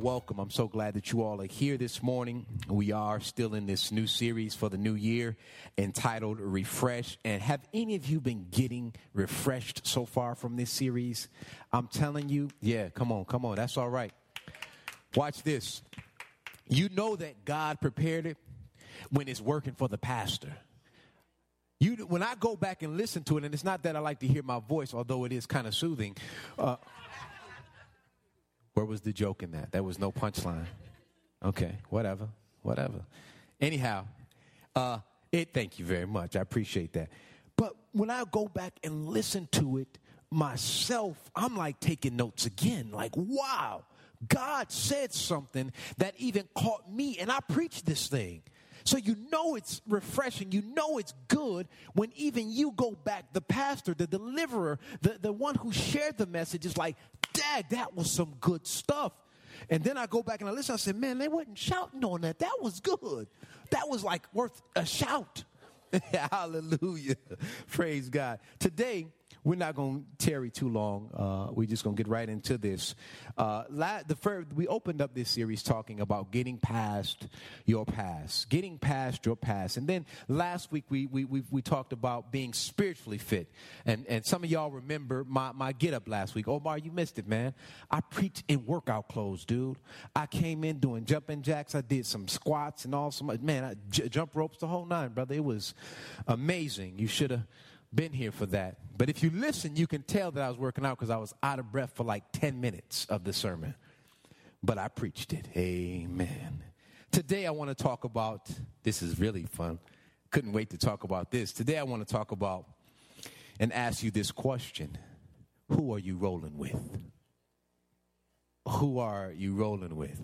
Welcome. I'm so glad that you all are here this morning. We are still in this new series for the new year entitled Refresh. And have any of you been getting refreshed so far from this series? I'm telling you, yeah, come on, come on. That's all right. Watch this. You know that God prepared it when it's working for the pastor. You, when I go back and listen to it, and it's not that I like to hear my voice, although it is kind of soothing. Uh, where was the joke in that? There was no punchline. Okay, whatever, whatever. Anyhow, uh, it. Thank you very much. I appreciate that. But when I go back and listen to it myself, I'm like taking notes again. Like, wow, God said something that even caught me, and I preached this thing. So you know it's refreshing. You know it's good when even you go back, the pastor, the deliverer, the, the one who shared the message is like, Dad, that was some good stuff. And then I go back and I listen, I said, man, they wasn't shouting on that. That was good. That was like worth a shout. Hallelujah. Praise God. Today, we're not going to tarry too long. Uh, we're just going to get right into this. Uh, la- the first, we opened up this series talking about getting past your past, getting past your past. And then last week we, we, we, we talked about being spiritually fit. And, and some of y'all remember my, my get up last week. Omar, you missed it, man. I preached in workout clothes, dude. I came in doing jumping jacks. I did some squats and all some, man, I, j- jump ropes the whole nine, brother. It was amazing. You should have been here for that. But if you listen, you can tell that I was working out because I was out of breath for like 10 minutes of the sermon. But I preached it. Amen. Today I want to talk about this is really fun. Couldn't wait to talk about this. Today I want to talk about and ask you this question Who are you rolling with? Who are you rolling with?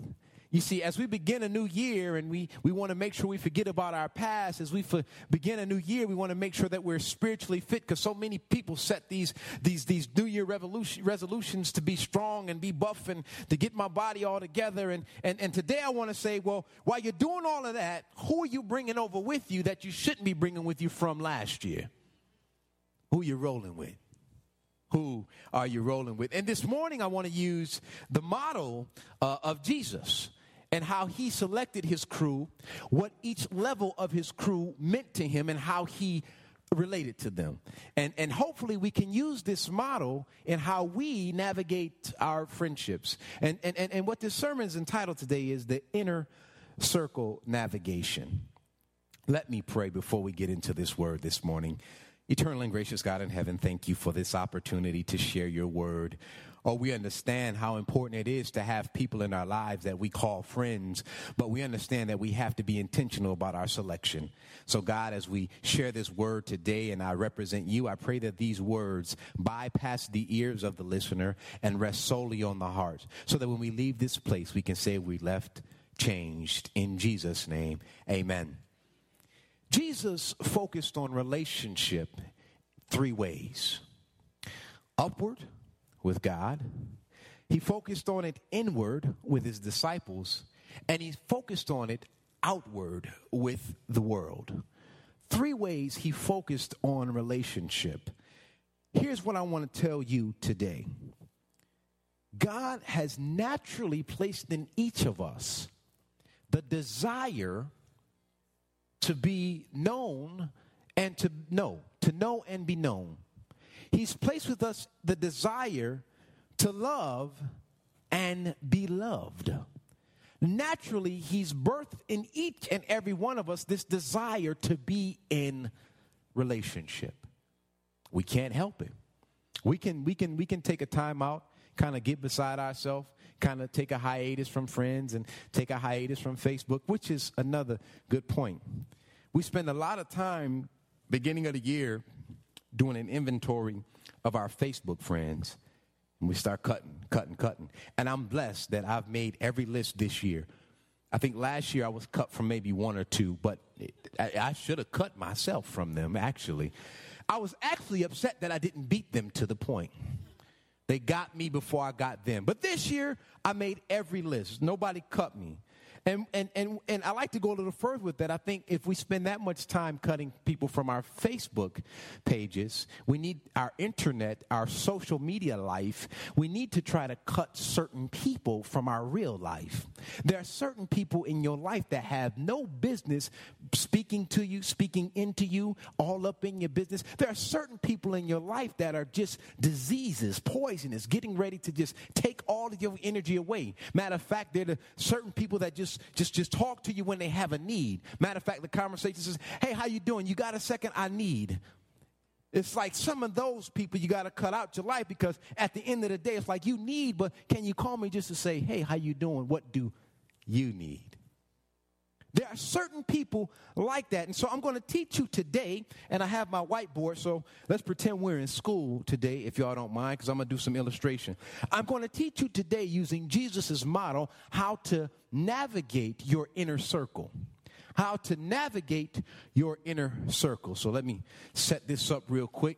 You see, as we begin a new year and we, we want to make sure we forget about our past, as we begin a new year, we want to make sure that we're spiritually fit because so many people set these, these, these New Year resolutions to be strong and be buff and to get my body all together. And, and, and today I want to say, well, while you're doing all of that, who are you bringing over with you that you shouldn't be bringing with you from last year? Who you rolling with? Who are you rolling with? And this morning I want to use the model uh, of Jesus and how he selected his crew, what each level of his crew meant to him, and how he related to them. And, and hopefully we can use this model in how we navigate our friendships. And, and, and, and what this sermon is entitled today is the inner circle navigation. Let me pray before we get into this word this morning. Eternal and gracious God in heaven, thank you for this opportunity to share your word. Oh, we understand how important it is to have people in our lives that we call friends, but we understand that we have to be intentional about our selection. So, God, as we share this word today and I represent you, I pray that these words bypass the ears of the listener and rest solely on the heart, so that when we leave this place, we can say we left changed. In Jesus' name, amen. Jesus focused on relationship three ways upward with God, he focused on it inward with his disciples, and he focused on it outward with the world. Three ways he focused on relationship. Here's what I want to tell you today God has naturally placed in each of us the desire to be known and to know, to know and be known. He's placed with us the desire to love and be loved. naturally he's birthed in each and every one of us this desire to be in relationship. We can't help it. We can we can we can take a time out, kind of get beside ourselves, kind of take a hiatus from friends and take a hiatus from Facebook, which is another good point. We spend a lot of time beginning of the year doing an inventory of our Facebook friends and we start cutting, cutting, cutting. And I'm blessed that I've made every list this year. I think last year I was cut from maybe one or two, but I, I should have cut myself from them, actually. I was actually upset that I didn't beat them to the point. They got me before I got them. But this year, I made every list. Nobody cut me. And, and, and, and I like to go a little further with that. I think if we spend that much time cutting people from our Facebook pages, we need our internet, our social media life, we need to try to cut certain people from our real life. There are certain people in your life that have no business speaking to you, speaking into you, all up in your business. There are certain people in your life that are just diseases, poisonous, getting ready to just take all of your energy away. Matter of fact, there are certain people that just just just talk to you when they have a need. Matter of fact, the conversation says, "Hey, how you doing? You got a second? I need." It's like some of those people you got to cut out your life because at the end of the day, it's like you need, but can you call me just to say, "Hey, how you doing? What do you need?" There are certain people like that. And so I'm going to teach you today, and I have my whiteboard, so let's pretend we're in school today, if y'all don't mind, because I'm going to do some illustration. I'm going to teach you today using Jesus' model how to navigate your inner circle. How to navigate your inner circle. So let me set this up real quick.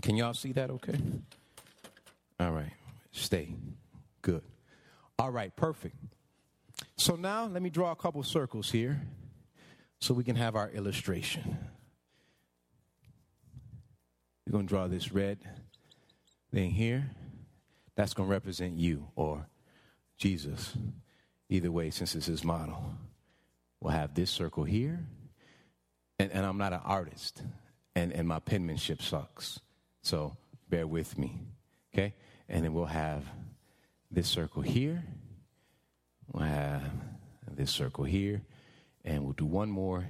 Can y'all see that okay? All right. Stay. Good. All right, perfect. So now let me draw a couple circles here so we can have our illustration. We're going to draw this red thing here. That's going to represent you or Jesus. Either way, since it's his model, we'll have this circle here. And, and I'm not an artist, and, and my penmanship sucks. So bear with me. Okay? And then we'll have this circle here We'll have this circle here, and we'll do one more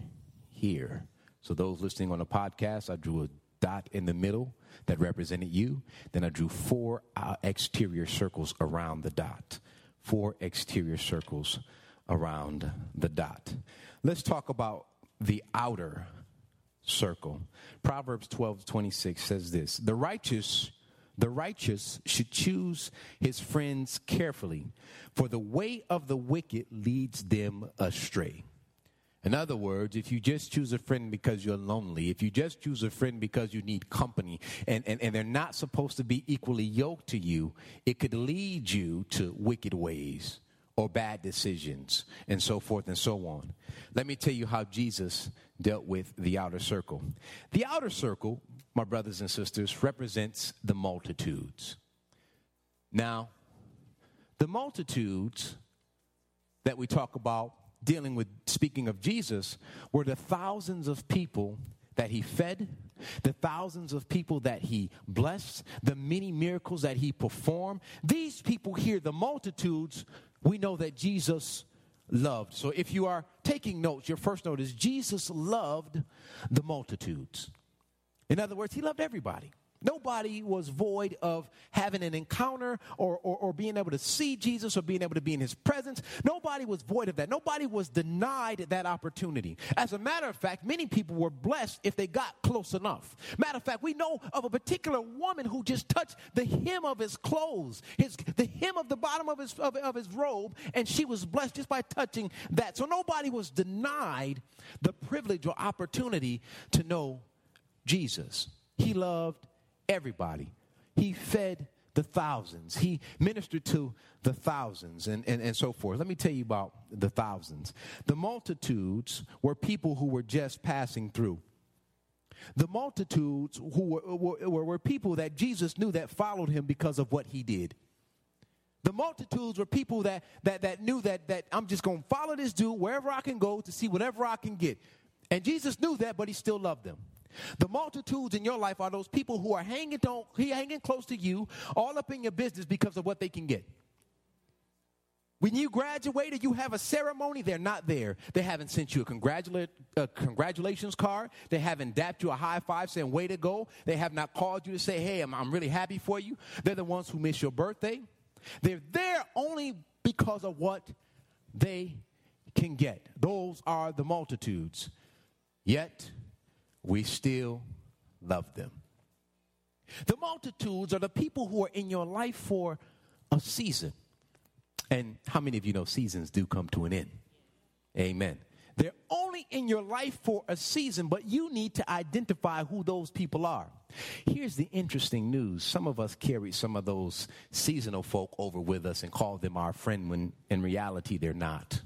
here. So, those listening on the podcast, I drew a dot in the middle that represented you. Then I drew four uh, exterior circles around the dot. Four exterior circles around the dot. Let's talk about the outer circle. Proverbs 12 26 says this The righteous the righteous should choose his friends carefully, for the way of the wicked leads them astray. In other words, if you just choose a friend because you're lonely, if you just choose a friend because you need company, and, and, and they're not supposed to be equally yoked to you, it could lead you to wicked ways or bad decisions and so forth and so on. Let me tell you how Jesus dealt with the outer circle. The outer circle, my brothers and sisters, represents the multitudes. Now, the multitudes that we talk about dealing with, speaking of Jesus, were the thousands of people that he fed, the thousands of people that he blessed, the many miracles that he performed. These people here, the multitudes, we know that Jesus loved. So if you are taking notes, your first note is Jesus loved the multitudes. In other words, he loved everybody. Nobody was void of having an encounter or, or, or, being able to see Jesus or being able to be in his presence. Nobody was void of that. Nobody was denied that opportunity. As a matter of fact, many people were blessed if they got close enough. Matter of fact, we know of a particular woman who just touched the hem of his clothes, his, the hem of the bottom of his, of, of his robe, and she was blessed just by touching that. So nobody was denied the privilege or opportunity to know Jesus. He loved everybody. He fed the thousands. He ministered to the thousands and, and, and so forth. Let me tell you about the thousands. The multitudes were people who were just passing through. The multitudes who were, were, were people that Jesus knew that followed him because of what he did. The multitudes were people that, that, that knew that, that I'm just going to follow this dude wherever I can go to see whatever I can get. And Jesus knew that, but he still loved them. The multitudes in your life are those people who are hanging, hanging close to you, all up in your business because of what they can get. When you graduated, you have a ceremony, they're not there. They haven't sent you a, a congratulations card. They haven't dapped you a high five saying, way to go. They have not called you to say, hey, I'm, I'm really happy for you. They're the ones who miss your birthday. They're there only because of what they can get. Those are the multitudes. Yet, we still love them. The multitudes are the people who are in your life for a season. And how many of you know seasons do come to an end? Amen. They're only in your life for a season, but you need to identify who those people are. Here's the interesting news. Some of us carry some of those seasonal folk over with us and call them our friend when in reality they're not.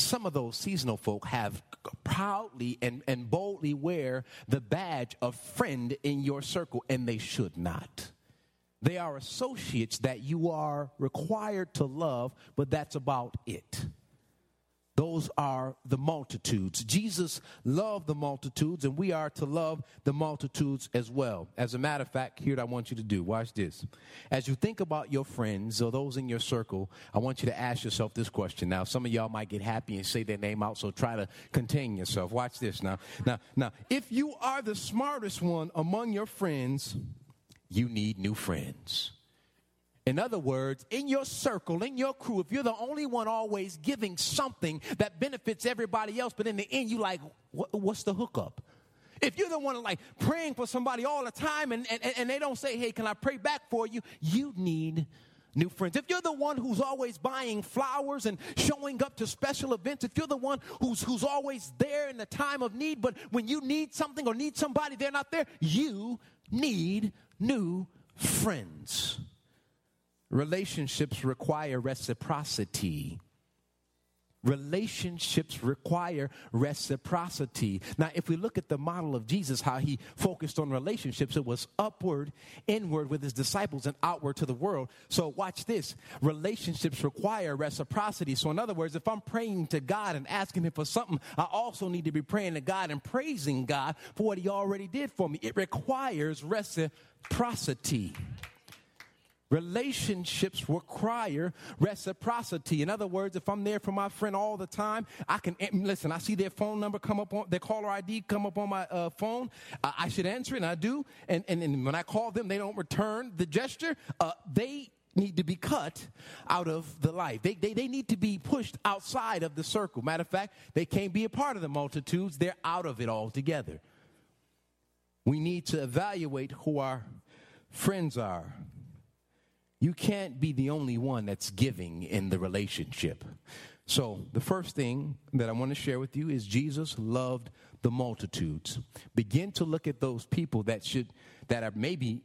Some of those seasonal folk have proudly and, and boldly wear the badge of friend in your circle, and they should not. They are associates that you are required to love, but that's about it. Those are the multitudes. Jesus loved the multitudes, and we are to love the multitudes as well. As a matter of fact, here I want you to do. Watch this. As you think about your friends or those in your circle, I want you to ask yourself this question. Now, some of y'all might get happy and say their name out, so try to contain yourself. Watch this now. Now, now, if you are the smartest one among your friends, you need new friends. In other words, in your circle, in your crew, if you're the only one always giving something that benefits everybody else, but in the end, you like, what, what's the hookup? If you're the one like praying for somebody all the time and, and, and they don't say, hey, can I pray back for you? You need new friends. If you're the one who's always buying flowers and showing up to special events, if you're the one who's, who's always there in the time of need, but when you need something or need somebody, they're not there, you need new friends. Relationships require reciprocity. Relationships require reciprocity. Now, if we look at the model of Jesus, how he focused on relationships, it was upward, inward with his disciples, and outward to the world. So, watch this relationships require reciprocity. So, in other words, if I'm praying to God and asking Him for something, I also need to be praying to God and praising God for what He already did for me. It requires reciprocity. Relationships require reciprocity. In other words, if I'm there for my friend all the time, I can eh, listen. I see their phone number come up on their caller ID come up on my uh, phone. I should answer and I do. And, and, and when I call them, they don't return the gesture. Uh, they need to be cut out of the life. They, they, they need to be pushed outside of the circle. Matter of fact, they can't be a part of the multitudes. They're out of it altogether. We need to evaluate who our friends are. You can't be the only one that's giving in the relationship. So, the first thing that I want to share with you is Jesus loved the multitudes. Begin to look at those people that should that are maybe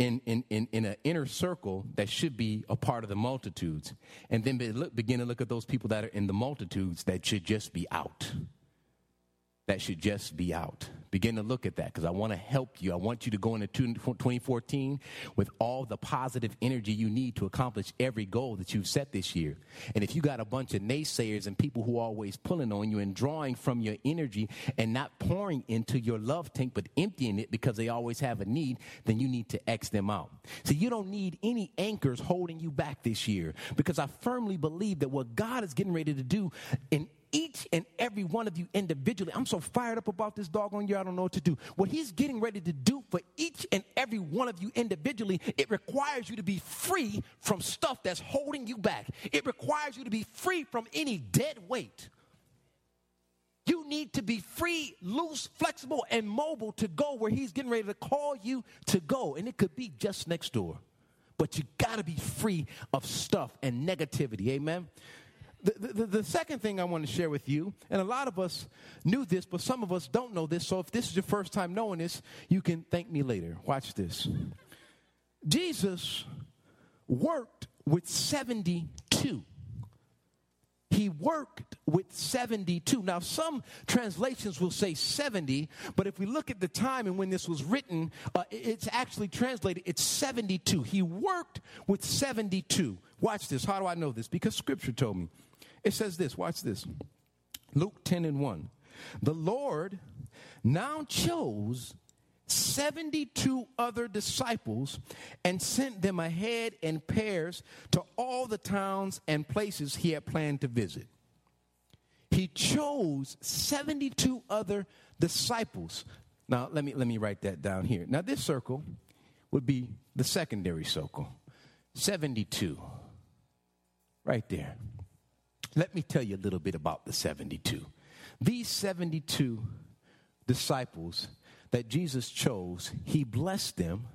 in, in, in, in an inner circle that should be a part of the multitudes. And then begin to look at those people that are in the multitudes that should just be out that should just be out. Begin to look at that because I want to help you. I want you to go into 2014 with all the positive energy you need to accomplish every goal that you've set this year. And if you got a bunch of naysayers and people who are always pulling on you and drawing from your energy and not pouring into your love tank but emptying it because they always have a need, then you need to X them out. So you don't need any anchors holding you back this year because I firmly believe that what God is getting ready to do in each and every one of you individually. I'm so fired up about this doggone year, I don't know what to do. What he's getting ready to do for each and every one of you individually, it requires you to be free from stuff that's holding you back. It requires you to be free from any dead weight. You need to be free, loose, flexible, and mobile to go where he's getting ready to call you to go. And it could be just next door. But you got to be free of stuff and negativity. Amen. The, the, the, second thing I want to share with you, and a lot of us knew this, but some of us don't know this. So if this is your first time knowing this, you can thank me later. Watch this. Jesus worked with 72. He worked with 72. Now, some translations will say 70, but if we look at the time and when this was written, uh, it's actually translated, it's 72. He worked with 72. Watch this. How do I know this? Because scripture told me. It says this, watch this. Luke 10 and 1. The Lord now chose 72 other disciples and sent them ahead in pairs to all the towns and places he had planned to visit. He chose 72 other disciples. Now, let me, let me write that down here. Now, this circle would be the secondary circle 72. Right there. Let me tell you a little bit about the 72. These 72 disciples that Jesus chose, he blessed them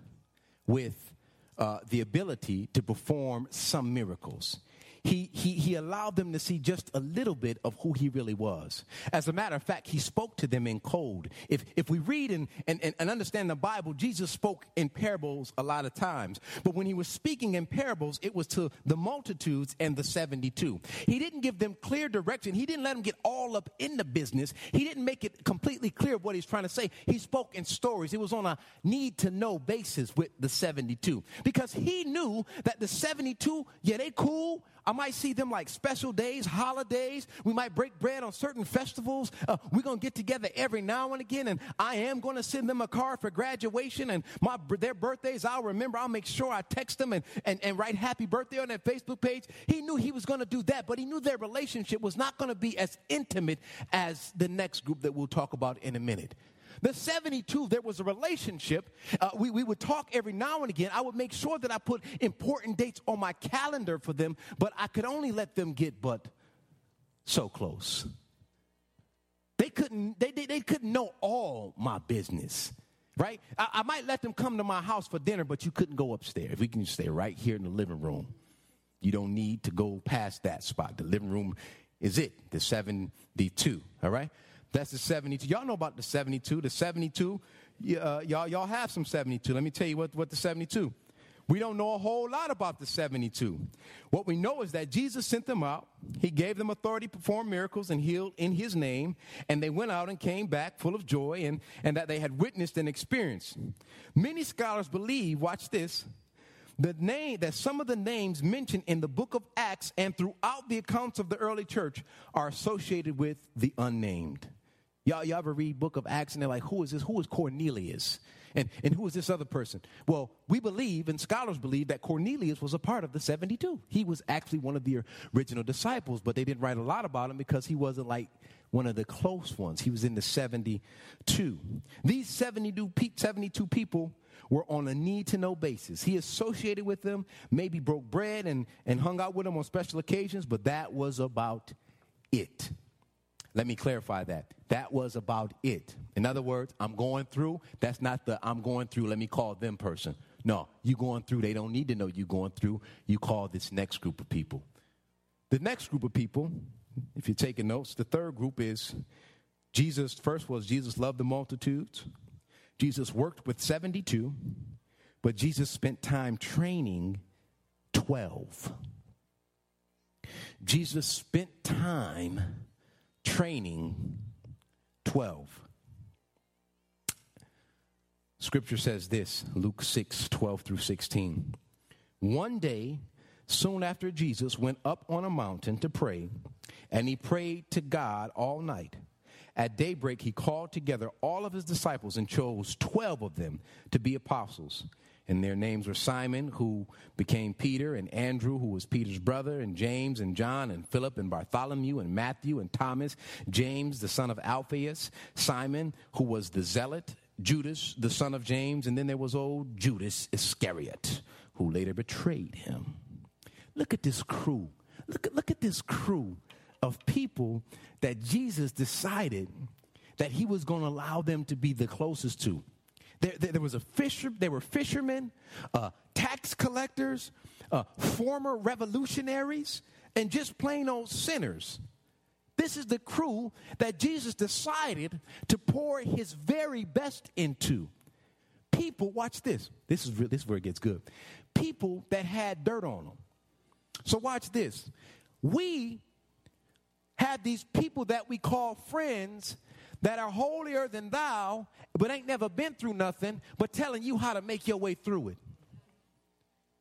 with uh, the ability to perform some miracles he, he, he allowed them to see just a little bit of who he really was. As a matter of fact, he spoke to them in code. If, if we read and, and, and understand the Bible, Jesus spoke in parables a lot of times. But when he was speaking in parables, it was to the multitudes and the 72. He didn't give them clear direction. He didn't let them get all up in the business. He didn't make it completely clear what he's trying to say. He spoke in stories. It was on a need to know basis with the 72 because he knew that the 72, yeah, they cool I might see them like special days, holidays. We might break bread on certain festivals. Uh, we're going to get together every now and again, and I am going to send them a card for graduation and my their birthdays. I'll remember. I'll make sure I text them and, and, and write happy birthday on their Facebook page. He knew he was going to do that, but he knew their relationship was not going to be as intimate as the next group that we'll talk about in a minute. The 72, there was a relationship. Uh, we, we would talk every now and again. I would make sure that I put important dates on my calendar for them, but I could only let them get but so close. They couldn't, they, they, they couldn't know all my business right? I, I, might let them come to my house for dinner, but you couldn't go upstairs. We can stay right here in the living room. You don't need to go past that spot. The living room is it, the 72, all right? That's the 72. Y'all know about the 72. The 72, uh, y'all, y'all have some 72. Let me tell you what, what the 72. We don't know a whole lot about the 72. What we know is that Jesus sent them out. He gave them authority to perform miracles and healed in his name. And they went out and came back full of joy and, and that they had witnessed and experienced. Many scholars believe, watch this, the name that some of the names mentioned in the book of Acts and throughout the accounts of the early church are associated with the unnamed. Y'all, y'all ever read book of Acts and they're like, who is this? Who is Cornelius? And, and who is this other person? Well, we believe, and scholars believe, that Cornelius was a part of the 72. He was actually one of the original disciples, but they didn't write a lot about him because he wasn't like one of the close ones. He was in the 72. These 72, 72 people were on a need to know basis. He associated with them, maybe broke bread and, and hung out with them on special occasions, but that was about it. Let me clarify that. That was about it. In other words, I'm going through. That's not the I'm going through, let me call them person. No, you going through. They don't need to know you going through. You call this next group of people. The next group of people, if you're taking notes, the third group is Jesus. First was Jesus loved the multitudes. Jesus worked with 72, but Jesus spent time training 12. Jesus spent time training 12. Scripture says this Luke 6 12 through 16. One day, soon after Jesus went up on a mountain to pray, and he prayed to God all night. At daybreak, he called together all of his disciples and chose 12 of them to be apostles and their names were Simon, who became Peter, and Andrew, who was Peter's brother, and James, and John, and Philip, and Bartholomew, and Matthew, and Thomas, James, the son of Alphaeus, Simon, who was the zealot, Judas, the son of James, and then there was old Judas Iscariot, who later betrayed him. Look at this crew. Look look at this crew of people that Jesus decided that he was going to allow them to be the closest to. There, there, there was a fisher, there were fishermen, uh, tax collectors, uh, former revolutionaries, and just plain old sinners. This is the crew that Jesus decided to pour his very best into. People, watch this. This is this is where it gets good. People that had dirt on them. So watch this. We have these people that we call friends that are holier than thou, but ain't never been through nothing, but telling you how to make your way through it.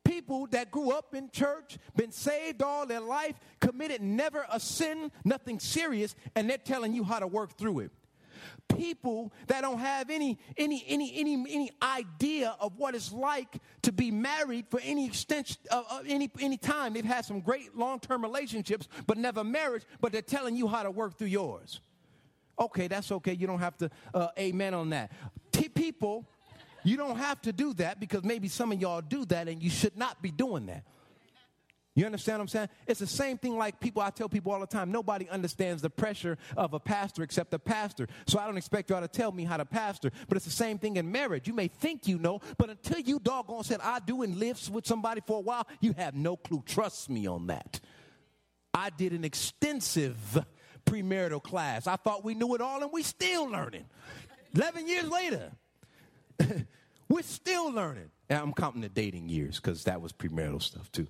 People that grew up in church, been saved all their life, committed never a sin, nothing serious, and they're telling you how to work through it. People that don't have any any any any any idea of what it's like to be married for any extent of uh, any any time. They've had some great long term relationships, but never marriage. But they're telling you how to work through yours. Okay, that's okay. You don't have to uh, amen on that. T- people, you don't have to do that because maybe some of y'all do that and you should not be doing that. You understand what I'm saying? It's the same thing like people, I tell people all the time, nobody understands the pressure of a pastor except the pastor. So I don't expect y'all to tell me how to pastor, but it's the same thing in marriage. You may think you know, but until you doggone said I do and lives with somebody for a while, you have no clue. Trust me on that. I did an extensive premarital class. I thought we knew it all and we still learning. 11 years later, we're still learning. And I'm counting the dating years because that was premarital stuff too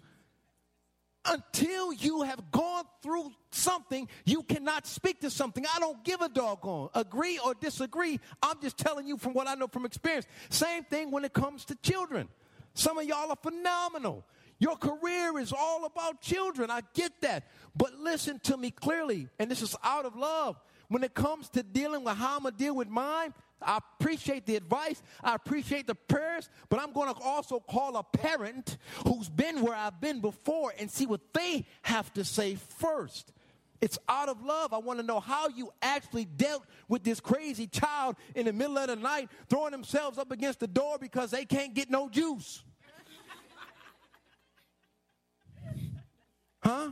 until you have gone through something, you cannot speak to something. I don't give a doggone. Agree or disagree. I'm just telling you from what I know from experience. Same thing when it comes to children. Some of y'all are phenomenal. Your career is all about children. I get that. But listen to me clearly, and this is out of love. When it comes to dealing with how I'm going to deal with mine, I appreciate the advice. I appreciate the prayers, but I'm going to also call a parent who's been where I've been before and see what they have to say first. It's out of love. I want to know how you actually dealt with this crazy child in the middle of the night throwing themselves up against the door because they can't get no juice. Huh?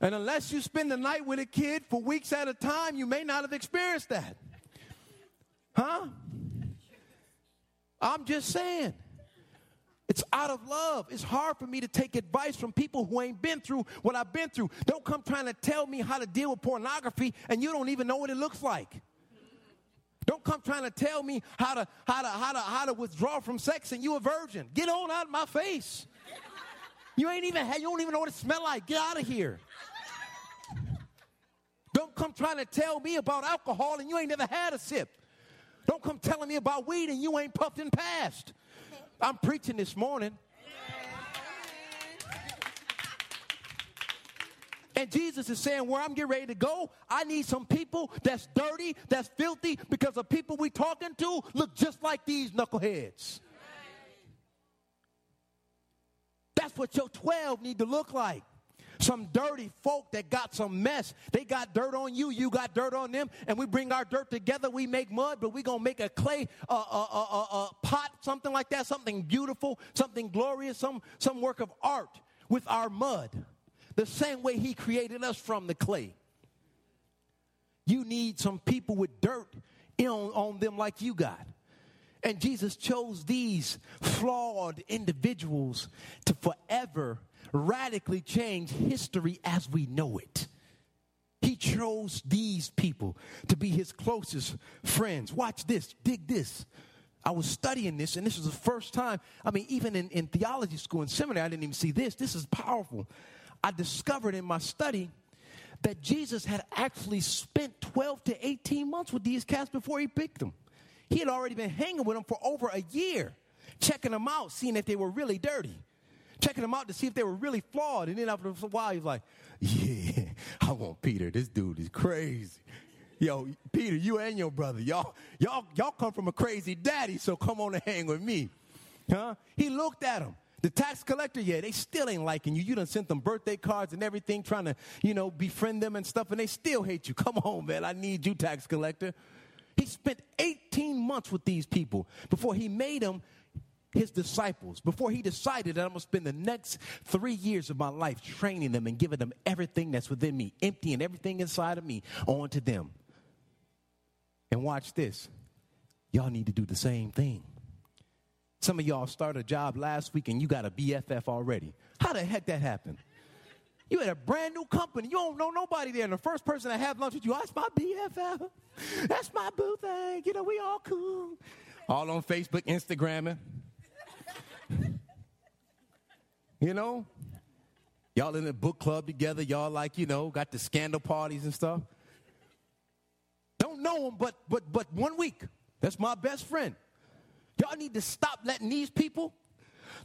And unless you spend the night with a kid for weeks at a time, you may not have experienced that. Huh? I'm just saying. It's out of love. It's hard for me to take advice from people who ain't been through what I've been through. Don't come trying to tell me how to deal with pornography and you don't even know what it looks like. Don't come trying to tell me how to how to how to how to withdraw from sex and you a virgin. Get on out of my face. You ain't even you don't even know what it smell like. Get out of here. Don't come trying to tell me about alcohol and you ain't never had a sip. Don't come telling me about weed and you ain't puffed and passed. I'm preaching this morning. And Jesus is saying, Where I'm getting ready to go, I need some people that's dirty, that's filthy, because the people we talking to look just like these knuckleheads. That's what your 12 need to look like some dirty folk that got some mess. They got dirt on you, you got dirt on them, and we bring our dirt together. We make mud, but we gonna make a clay uh, uh, uh, pot, something like that, something beautiful, something glorious, some some work of art with our mud, the same way He created us from the clay. You need some people with dirt on, on them like you got. And Jesus chose these flawed individuals to forever radically change history as we know it. He chose these people to be his closest friends. Watch this, dig this. I was studying this, and this was the first time. I mean, even in, in theology school and seminary, I didn't even see this. This is powerful. I discovered in my study that Jesus had actually spent 12 to 18 months with these cats before he picked them. He had already been hanging with them for over a year, checking them out, seeing if they were really dirty checking them out to see if they were really flawed. And then after a while, he's like, Yeah, I want Peter. This dude is crazy. Yo, Peter, you and your brother, y'all, y'all, y'all come from a crazy daddy, so come on and hang with me. Huh? He looked at him. The tax collector, yeah, they still ain't liking you. You done sent them birthday cards and everything, trying to, you know, befriend them and stuff, and they still hate you. Come on, man, I need you, tax collector. He spent 18 months with these people before he made them his disciples before he decided that I'm going to spend the next three years of my life training them and giving them everything that's within me, emptying everything inside of me onto them. And watch this. Y'all need to do the same thing. Some of y'all started a job last week and you got a BFF already. How the heck that happened? You had a brand new company. You don't know nobody there. And the first person to have lunch with you, oh, that's my BFF. That's my boo thing. You know, we all cool. All on Facebook, Instagramming. you know? Y'all in the book club together, y'all like, you know, got the scandal parties and stuff. Don't know them, but but but one week. That's my best friend. Y'all need to stop letting these people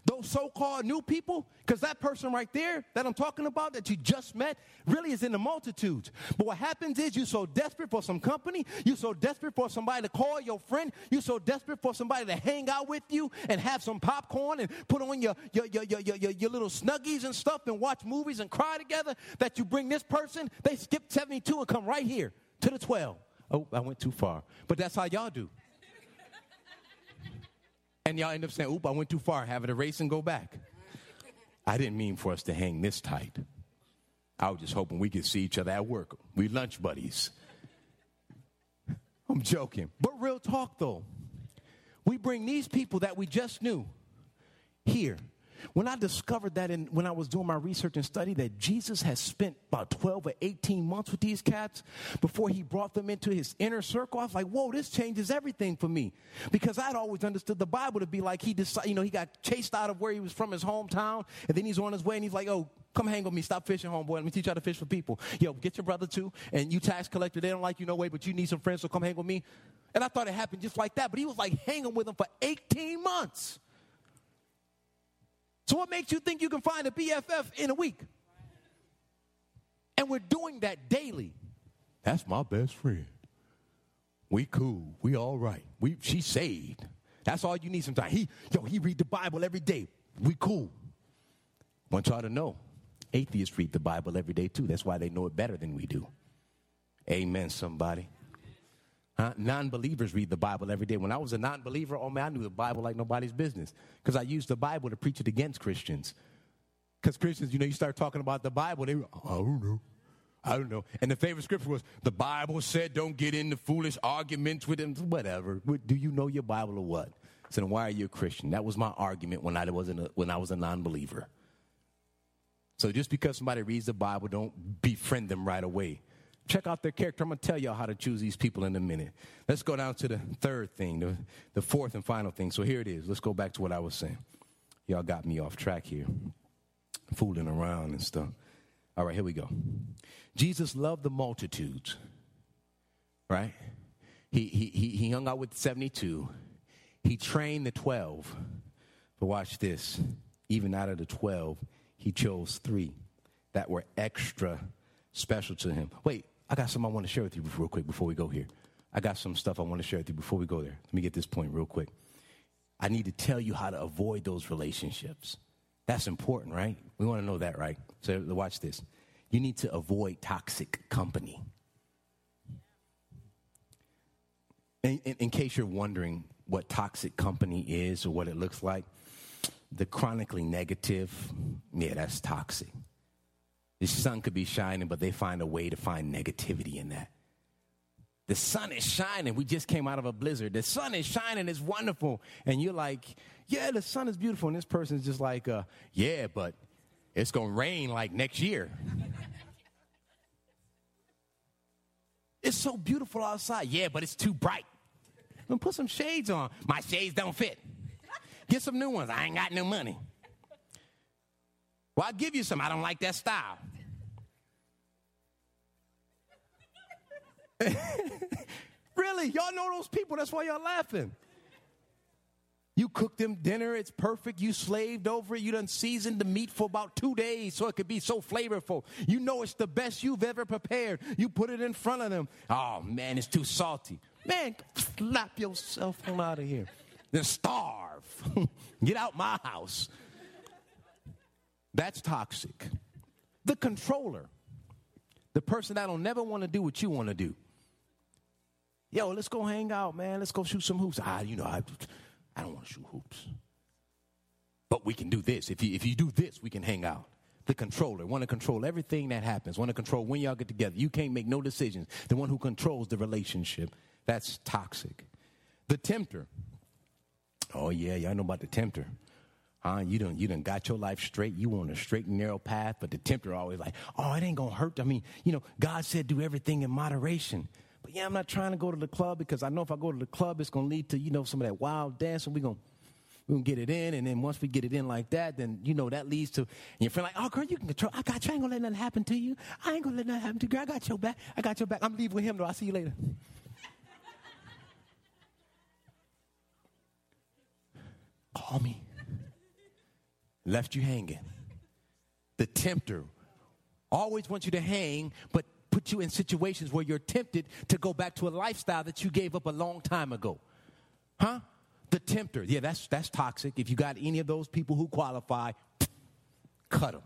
those so called new people, because that person right there that I'm talking about that you just met really is in the multitudes. But what happens is you're so desperate for some company, you're so desperate for somebody to call your friend, you're so desperate for somebody to hang out with you and have some popcorn and put on your, your, your, your, your, your little snuggies and stuff and watch movies and cry together that you bring this person, they skip 72 and come right here to the 12. Oh, I went too far. But that's how y'all do. And y'all end up saying, oop, I went too far, have it erase and go back. I didn't mean for us to hang this tight. I was just hoping we could see each other at work. We lunch buddies. I'm joking. But real talk though, we bring these people that we just knew here when I discovered that in, when I was doing my research and study that Jesus has spent about 12 or 18 months with these cats before he brought them into his inner circle, I was like, whoa, this changes everything for me. Because I'd always understood the Bible to be like he decided, you know, he got chased out of where he was from, his hometown, and then he's on his way and he's like, oh, come hang with me, stop fishing, homeboy. Let me teach you how to fish for people. Yo, get your brother too, and you tax collector, they don't like you no way, but you need some friends, so come hang with me. And I thought it happened just like that, but he was like hanging with them for 18 months. So, what makes you think you can find a BFF in a week? And we're doing that daily. That's my best friend. We cool. We all right. We she saved. That's all you need sometimes. He yo, he read the Bible every day. We cool. Want y'all to know. Atheists read the Bible every day too. That's why they know it better than we do. Amen, somebody. Huh? Non believers read the Bible every day. When I was a non believer, oh man, I knew the Bible like nobody's business because I used the Bible to preach it against Christians. Because Christians, you know, you start talking about the Bible, they, I don't know. I don't know. And the favorite scripture was the Bible said, don't get into foolish arguments with them, whatever. Do you know your Bible or what? So then why are you a Christian? That was my argument when I, wasn't a, when I was a non believer. So just because somebody reads the Bible, don't befriend them right away check out their character. I'm going to tell y'all how to choose these people in a minute. Let's go down to the third thing, the, the fourth and final thing. So here it is. Let's go back to what I was saying. Y'all got me off track here, fooling around and stuff. All right, here we go. Jesus loved the multitudes, right? He, he, he, he hung out with 72. He trained the 12. But watch this. Even out of the 12, he chose three that were extra special to him. Wait, I got something I want to share with you real quick before we go here. I got some stuff I want to share with you before we go there. Let me get this point real quick. I need to tell you how to avoid those relationships. That's important, right? We want to know that, right? So watch this. You need to avoid toxic company. In, in, in, case you're wondering what toxic company is or what it looks like, the chronically negative, yeah, that's toxic. The sun could be shining, but they find a way to find negativity in that. The sun is shining. We just came out of a blizzard. The sun is shining. It's wonderful. And you're like, yeah, the sun is beautiful. And this person's just like, uh, yeah, but it's going to rain like next year. it's so beautiful outside. Yeah, but it's too bright. I'm put some shades on. My shades don't fit. Get some new ones. I ain't got no money. Well, I'll give you some. I don't like that style. really? Y'all know those people. That's why y'all laughing. You cook them dinner, it's perfect. You slaved over it. You done seasoned the meat for about two days so it could be so flavorful. You know it's the best you've ever prepared. You put it in front of them. Oh man, it's too salty. Man, slap yourself out of here. Then starve. Get out my house. That's toxic. The controller, the person that'll never want to do what you want to do. Yo, let's go hang out, man. Let's go shoot some hoops. Ah, you know, I, I don't want to shoot hoops. But we can do this. If you, if you do this, we can hang out. The controller, want to control everything that happens, want to control when y'all get together. You can't make no decisions. The one who controls the relationship, that's toxic. The tempter. Oh, yeah, y'all know about the tempter. Huh? You done, you done got your life straight. You on a straight and narrow path, but the tempter always like, oh, it ain't gonna hurt. I mean, you know, God said do everything in moderation. But yeah, I'm not trying to go to the club because I know if I go to the club, it's gonna lead to, you know, some of that wild dancing. We're gonna we're gonna get it in, and then once we get it in like that, then you know that leads to and your friend like, oh girl, you can control. I got you. I ain't gonna let nothing happen to you. I ain't gonna let nothing happen to you. Girl, I got your back. I got your back. I'm leaving with him though. I'll see you later. Call me. Left you hanging. The tempter always wants you to hang, but put you in situations where you're tempted to go back to a lifestyle that you gave up a long time ago. Huh? The tempter. Yeah, that's that's toxic. If you got any of those people who qualify, cut them.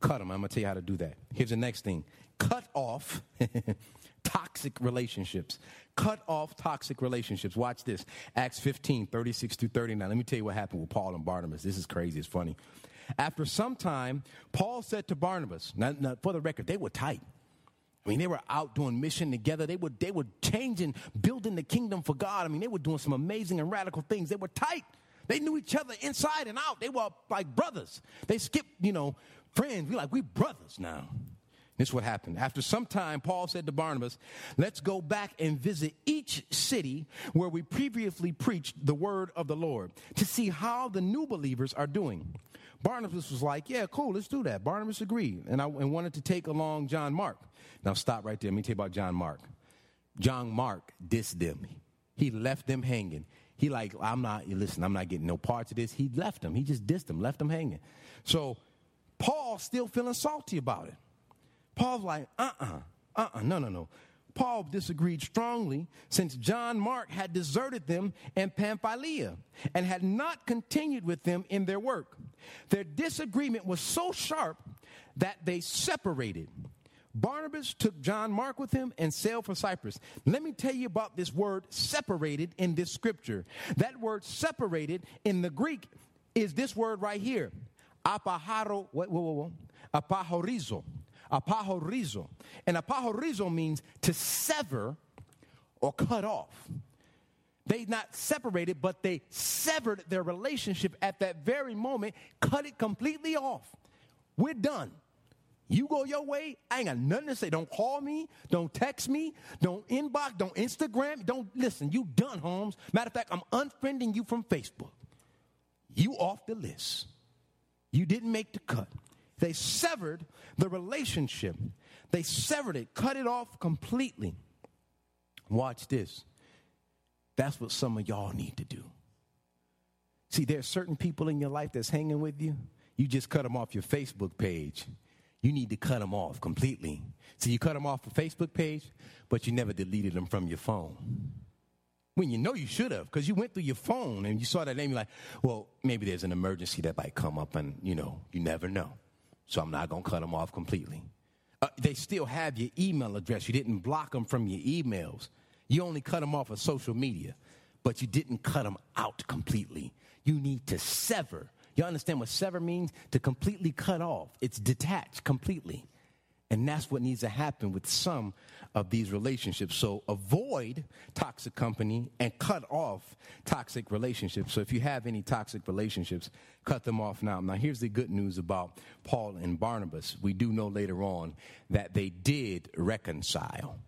Cut them. I'm going to tell you how to do that. Here's the next thing. Cut off toxic relationships. Cut off toxic relationships. Watch this. Acts 15, 36 through 39. Let me tell you what happened with Paul and Barnabas. This is crazy. It's funny. After some time, Paul said to Barnabas, now, now, for the record, they were tight. I mean, they were out doing mission together. They were, they were changing, building the kingdom for God. I mean, they were doing some amazing and radical things. They were tight. They knew each other inside and out. They were like brothers. They skipped, you know, friends. We like, we brothers now. Is what happened. After some time, Paul said to Barnabas, Let's go back and visit each city where we previously preached the word of the Lord to see how the new believers are doing. Barnabas was like, Yeah, cool, let's do that. Barnabas agreed and, I, and wanted to take along John Mark. Now, stop right there. Let me tell you about John Mark. John Mark dissed them, he left them hanging. He like, I'm not, listen, I'm not getting no parts of this. He left them. He just dissed them, left them hanging. So Paul still feeling salty about it. Paul's like, uh-uh, uh-uh, no, no, no. Paul disagreed strongly since John Mark had deserted them in Pamphylia and had not continued with them in their work. Their disagreement was so sharp that they separated. Barnabas took John Mark with him and sailed for Cyprus. Let me tell you about this word separated in this scripture. That word separated in the Greek is this word right here. Apaharo, whoa, whoa, whoa, apahorizo. Apahorizo. And apahorizo means to sever or cut off. They not separated, but they severed their relationship at that very moment, cut it completely off. We're done. You go your way, I ain't got nothing to say. Don't call me, don't text me, don't inbox, don't Instagram, don't listen. You done, Holmes. Matter of fact, I'm unfriending you from Facebook. You off the list. You didn't make the cut. They severed the relationship. They severed it, cut it off completely. Watch this. That's what some of y'all need to do. See, there's certain people in your life that's hanging with you. You just cut them off your Facebook page. You need to cut them off completely. So you cut them off the Facebook page, but you never deleted them from your phone. When you know you should have, because you went through your phone and you saw that name, you're like, well, maybe there's an emergency that might come up, and you know, you never know. So I'm not going to cut them off completely. Uh, they still have your email address. You didn't block them from your emails. You only cut them off of social media, but you didn't cut them out completely. You need to sever you understand what sever means? To completely cut off. It's detached completely. And that's what needs to happen with some of these relationships. So avoid toxic company and cut off toxic relationships. So if you have any toxic relationships, cut them off now. Now, here's the good news about Paul and Barnabas. We do know later on that they did reconcile.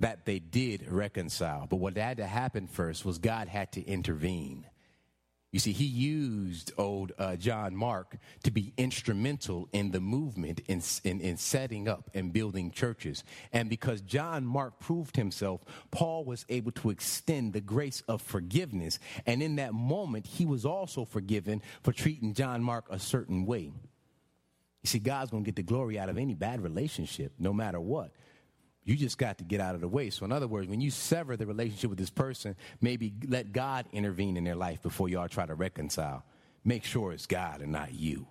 That they did reconcile. But what had to happen first was God had to intervene. You see, he used old uh, John Mark to be instrumental in the movement in, in, in, setting up and building churches. And because John Mark proved himself, Paul was able to extend the grace of forgiveness. And in that moment, he was also forgiven for treating John Mark a certain way. You see, God's going to get the glory out of any bad relationship, no matter what. You just got to get out of the way. So, in other words, when you sever the relationship with this person, maybe let God intervene in their life before y'all try to reconcile. Make sure it's God and not you.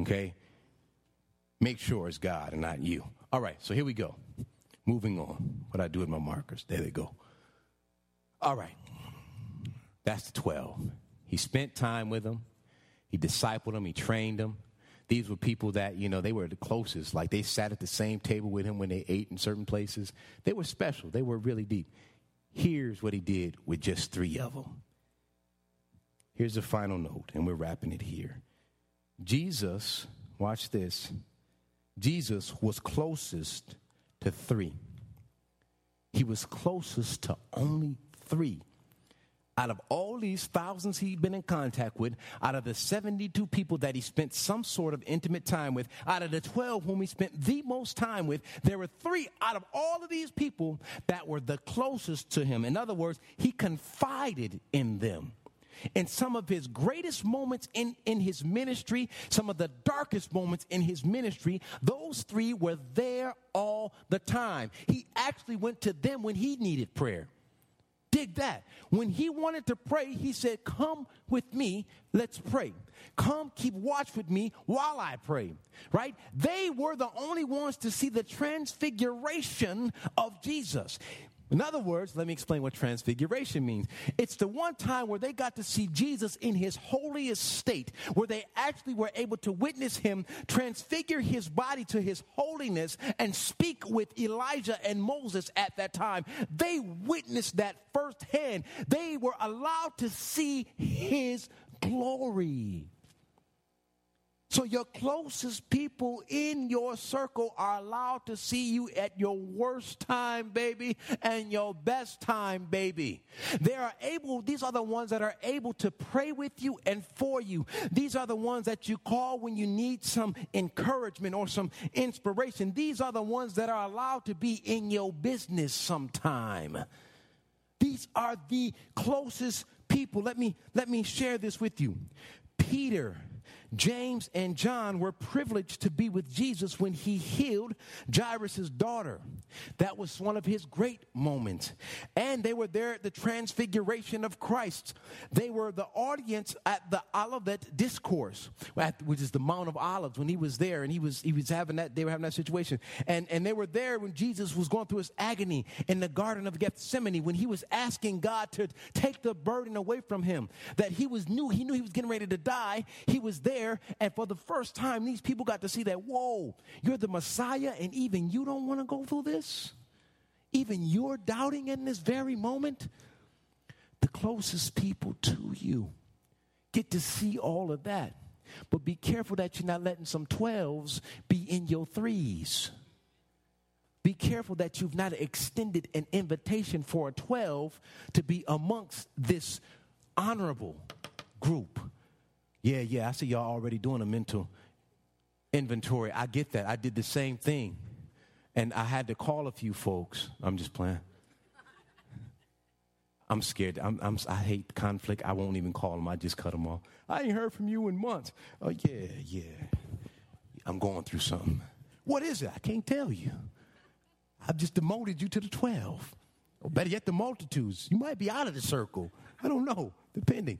Okay? Make sure it's God and not you. All right, so here we go. Moving on. What I do with my markers. There they go. All right. That's the 12. He spent time with them, he discipled them, he trained them, these were people that, you know, they were the closest. Like they sat at the same table with him when they ate in certain places. They were special, they were really deep. Here's what he did with just three of them. Here's the final note, and we're wrapping it here. Jesus, watch this, Jesus was closest to three. He was closest to only three out of all these thousands he'd been in contact with, out of the 72 people that he spent some sort of intimate time with, out of the 12 whom he spent the most time with, there were three out of all of these people that were the closest to him. In other words, he confided in them. in some of his greatest moments in, in his ministry, some of the darkest moments in his ministry, those three were there all the time. He actually went to them when he needed prayer. Dig that. When he wanted to pray, he said, Come with me, let's pray. Come keep watch with me while I pray. Right? They were the only ones to see the transfiguration of Jesus. In other words, let me explain what transfiguration means. It's the one time where they got to see Jesus in his holiest state, where they actually were able to witness him transfigure his body to his holiness and speak with Elijah and Moses at that time. They witnessed that firsthand. They were allowed to see his glory. So your closest people in your circle are allowed to see you at your worst time, baby, and your best time, baby. They are able, these are the ones that are able to pray with you and for you. These are the ones that you call when you need some encouragement or some inspiration. These are the ones that are allowed to be in your business sometime. These are the closest people. Let me let me share this with you. Peter James and John were privileged to be with Jesus when he healed Jairus' daughter. That was one of his great moments. And they were there at the transfiguration of Christ. They were the audience at the Olivet discourse, which is the Mount of Olives, when he was there and he was he was having that, they were having that situation. And and they were there when Jesus was going through his agony in the Garden of Gethsemane, when he was asking God to take the burden away from him. That he was knew, he knew he was getting ready to die. He was there there. And for the first time, these people got to see that, whoa, you're the Messiah, and even you don't want to go through this? Even you're doubting in this very moment? The closest people to you get to see all of that. But be careful that you're not letting some 12s be in your threes. Be careful that you've not extended an invitation for a 12 to be amongst this honorable group yeah, yeah, I see y'all already doing a mental inventory. I get that. I did the same thing. And I had to call a few folks. I'm just playing. I'm scared. I'm, I'm, i hate conflict. I won't even call them. I just cut them off. I ain't heard from you in months. Oh, yeah, yeah. I'm going through something. What is it? I can't tell you. I've just demoted you to the 12. Or better yet, the multitudes. You might be out of the circle. I don't know, depending.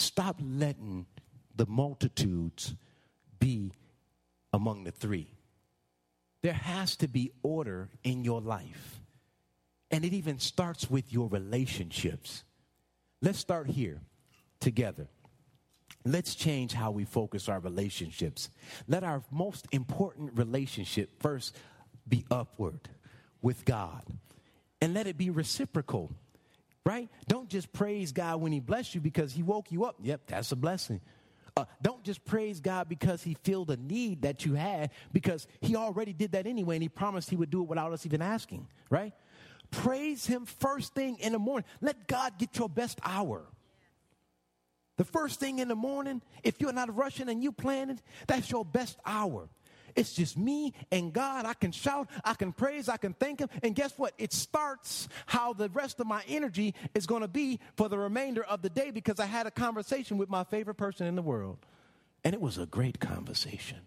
Stop letting the multitudes be among the three. There has to be order in your life. And it even starts with your relationships. Let's start here together. Let's change how we focus our relationships. Let our most important relationship first be upward with God. And let it be reciprocal right? Don't just praise God when He bless you because He woke you up. Yep, that's a blessing. Uh, don't just praise God because He filled a need that you had because He already did that anyway and He promised He would do it without us even asking, right? Praise Him first thing in the morning. Let God get your best hour. The first thing in the morning, if you're not rushing and you plan it, that's your best hour. It's just me and God. I can shout, I can praise, I can thank Him. And guess what? It starts how the rest of my energy is going to be for the remainder of the day because I had a conversation with my favorite person in the world. And it was a great conversation.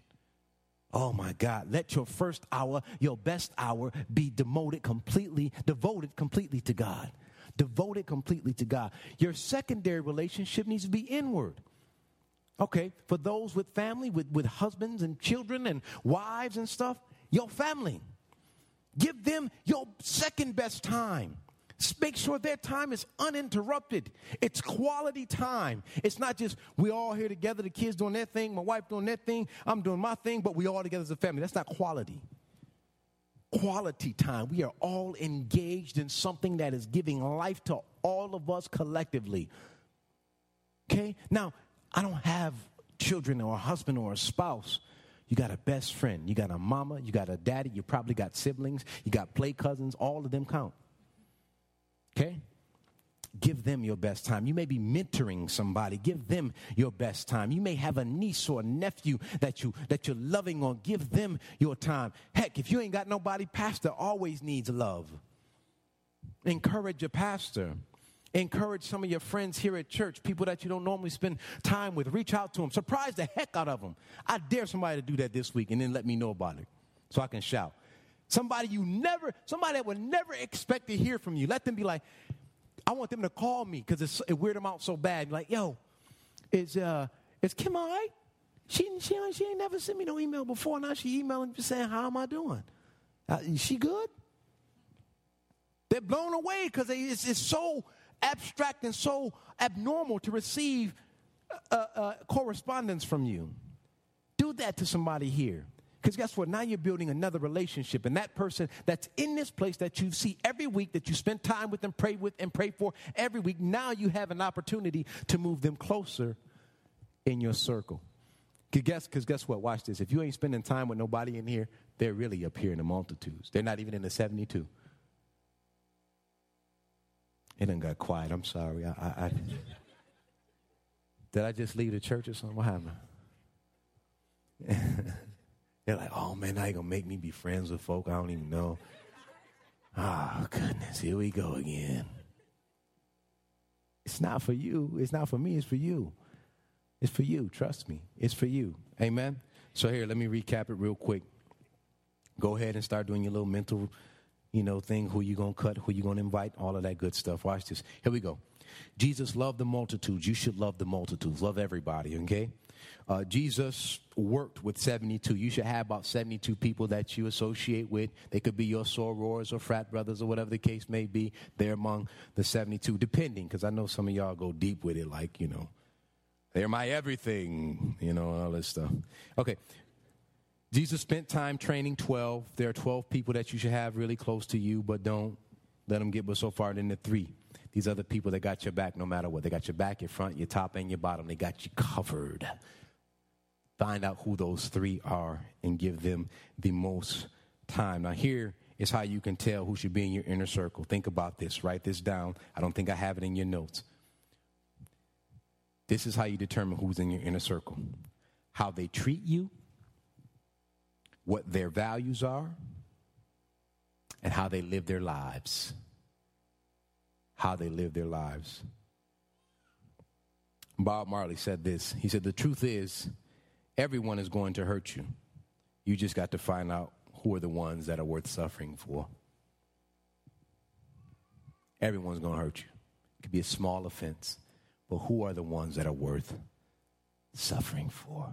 Oh my God, let your first hour, your best hour, be demoted completely, devoted completely to God. Devoted completely to God. Your secondary relationship needs to be inward. Okay, for those with family, with, with husbands and children and wives and stuff, your family. Give them your second best time. Make sure their time is uninterrupted. It's quality time. It's not just we all here together, the kids doing their thing, my wife doing their thing, I'm doing my thing, but we all together as a family. That's not quality. Quality time. We are all engaged in something that is giving life to all of us collectively. Okay? Now, I don't have children or a husband or a spouse. You got a best friend. You got a mama. You got a daddy. You probably got siblings. You got play cousins. All of them count. Okay? Give them your best time. You may be mentoring somebody. Give them your best time. You may have a niece or a nephew that you that you're loving on. Give them your time. Heck, if you ain't got nobody, pastor always needs love. Encourage your pastor encourage some of your friends here at church, people that you don't normally spend time with. Reach out to them. Surprise the heck out of them. I dare somebody to do that this week and then let me know about it so I can shout. Somebody you never, somebody that would never expect to hear from you. Let them be like, I want them to call me because it weird them out so bad. Like, yo, is uh, is Kim all right? She, she, she ain't never sent me no email before. Now she emailing saying, how am I doing? Uh, is she good? They're blown away because it's, it's so abstract and so abnormal to receive uh, uh, correspondence from you. Do that to somebody here. Because guess what? Now you're building another relationship. And that person that's in this place that you see every week, that you spend time with and pray with and pray for every week, now you have an opportunity to move them closer in your circle. Because guess, cause guess what? Watch this. If you ain't spending time with nobody in here, they're really up here in the multitudes. They're not even in the 72. It done got quiet. I'm sorry. I, I, I did I just leave the church or something? What happened? They're like, oh man, now you're gonna make me be friends with folk I don't even know. Oh goodness, here we go again. It's not for you. It's not for me. It's for you. It's for you. Trust me. It's for you. Amen. So here, let me recap it real quick. Go ahead and start doing your little mental, you know, thing. Who you gonna cut? Who you gonna invite? All of that good stuff. Watch this. Here we go. Jesus loved the multitudes. You should love the multitudes. Love everybody. Okay. Uh, Jesus worked with 72. You should have about 72 people that you associate with. They could be your sorors or frat brothers or whatever the case may be. They're among the 72, depending, because I know some of y'all go deep with it, like, you know, they're my everything, you know, all this stuff. Okay. Jesus spent time training 12. There are 12 people that you should have really close to you, but don't let them get but so far into three. These other people that got your back no matter what. They got your back, your front, your top, and your bottom. They got you covered. Find out who those three are and give them the most time. Now, here is how you can tell who should be in your inner circle. Think about this. Write this down. I don't think I have it in your notes. This is how you determine who's in your inner circle how they treat you, what their values are, and how they live their lives. How they live their lives. Bob Marley said this. He said, The truth is, everyone is going to hurt you. You just got to find out who are the ones that are worth suffering for. Everyone's going to hurt you. It could be a small offense, but who are the ones that are worth suffering for?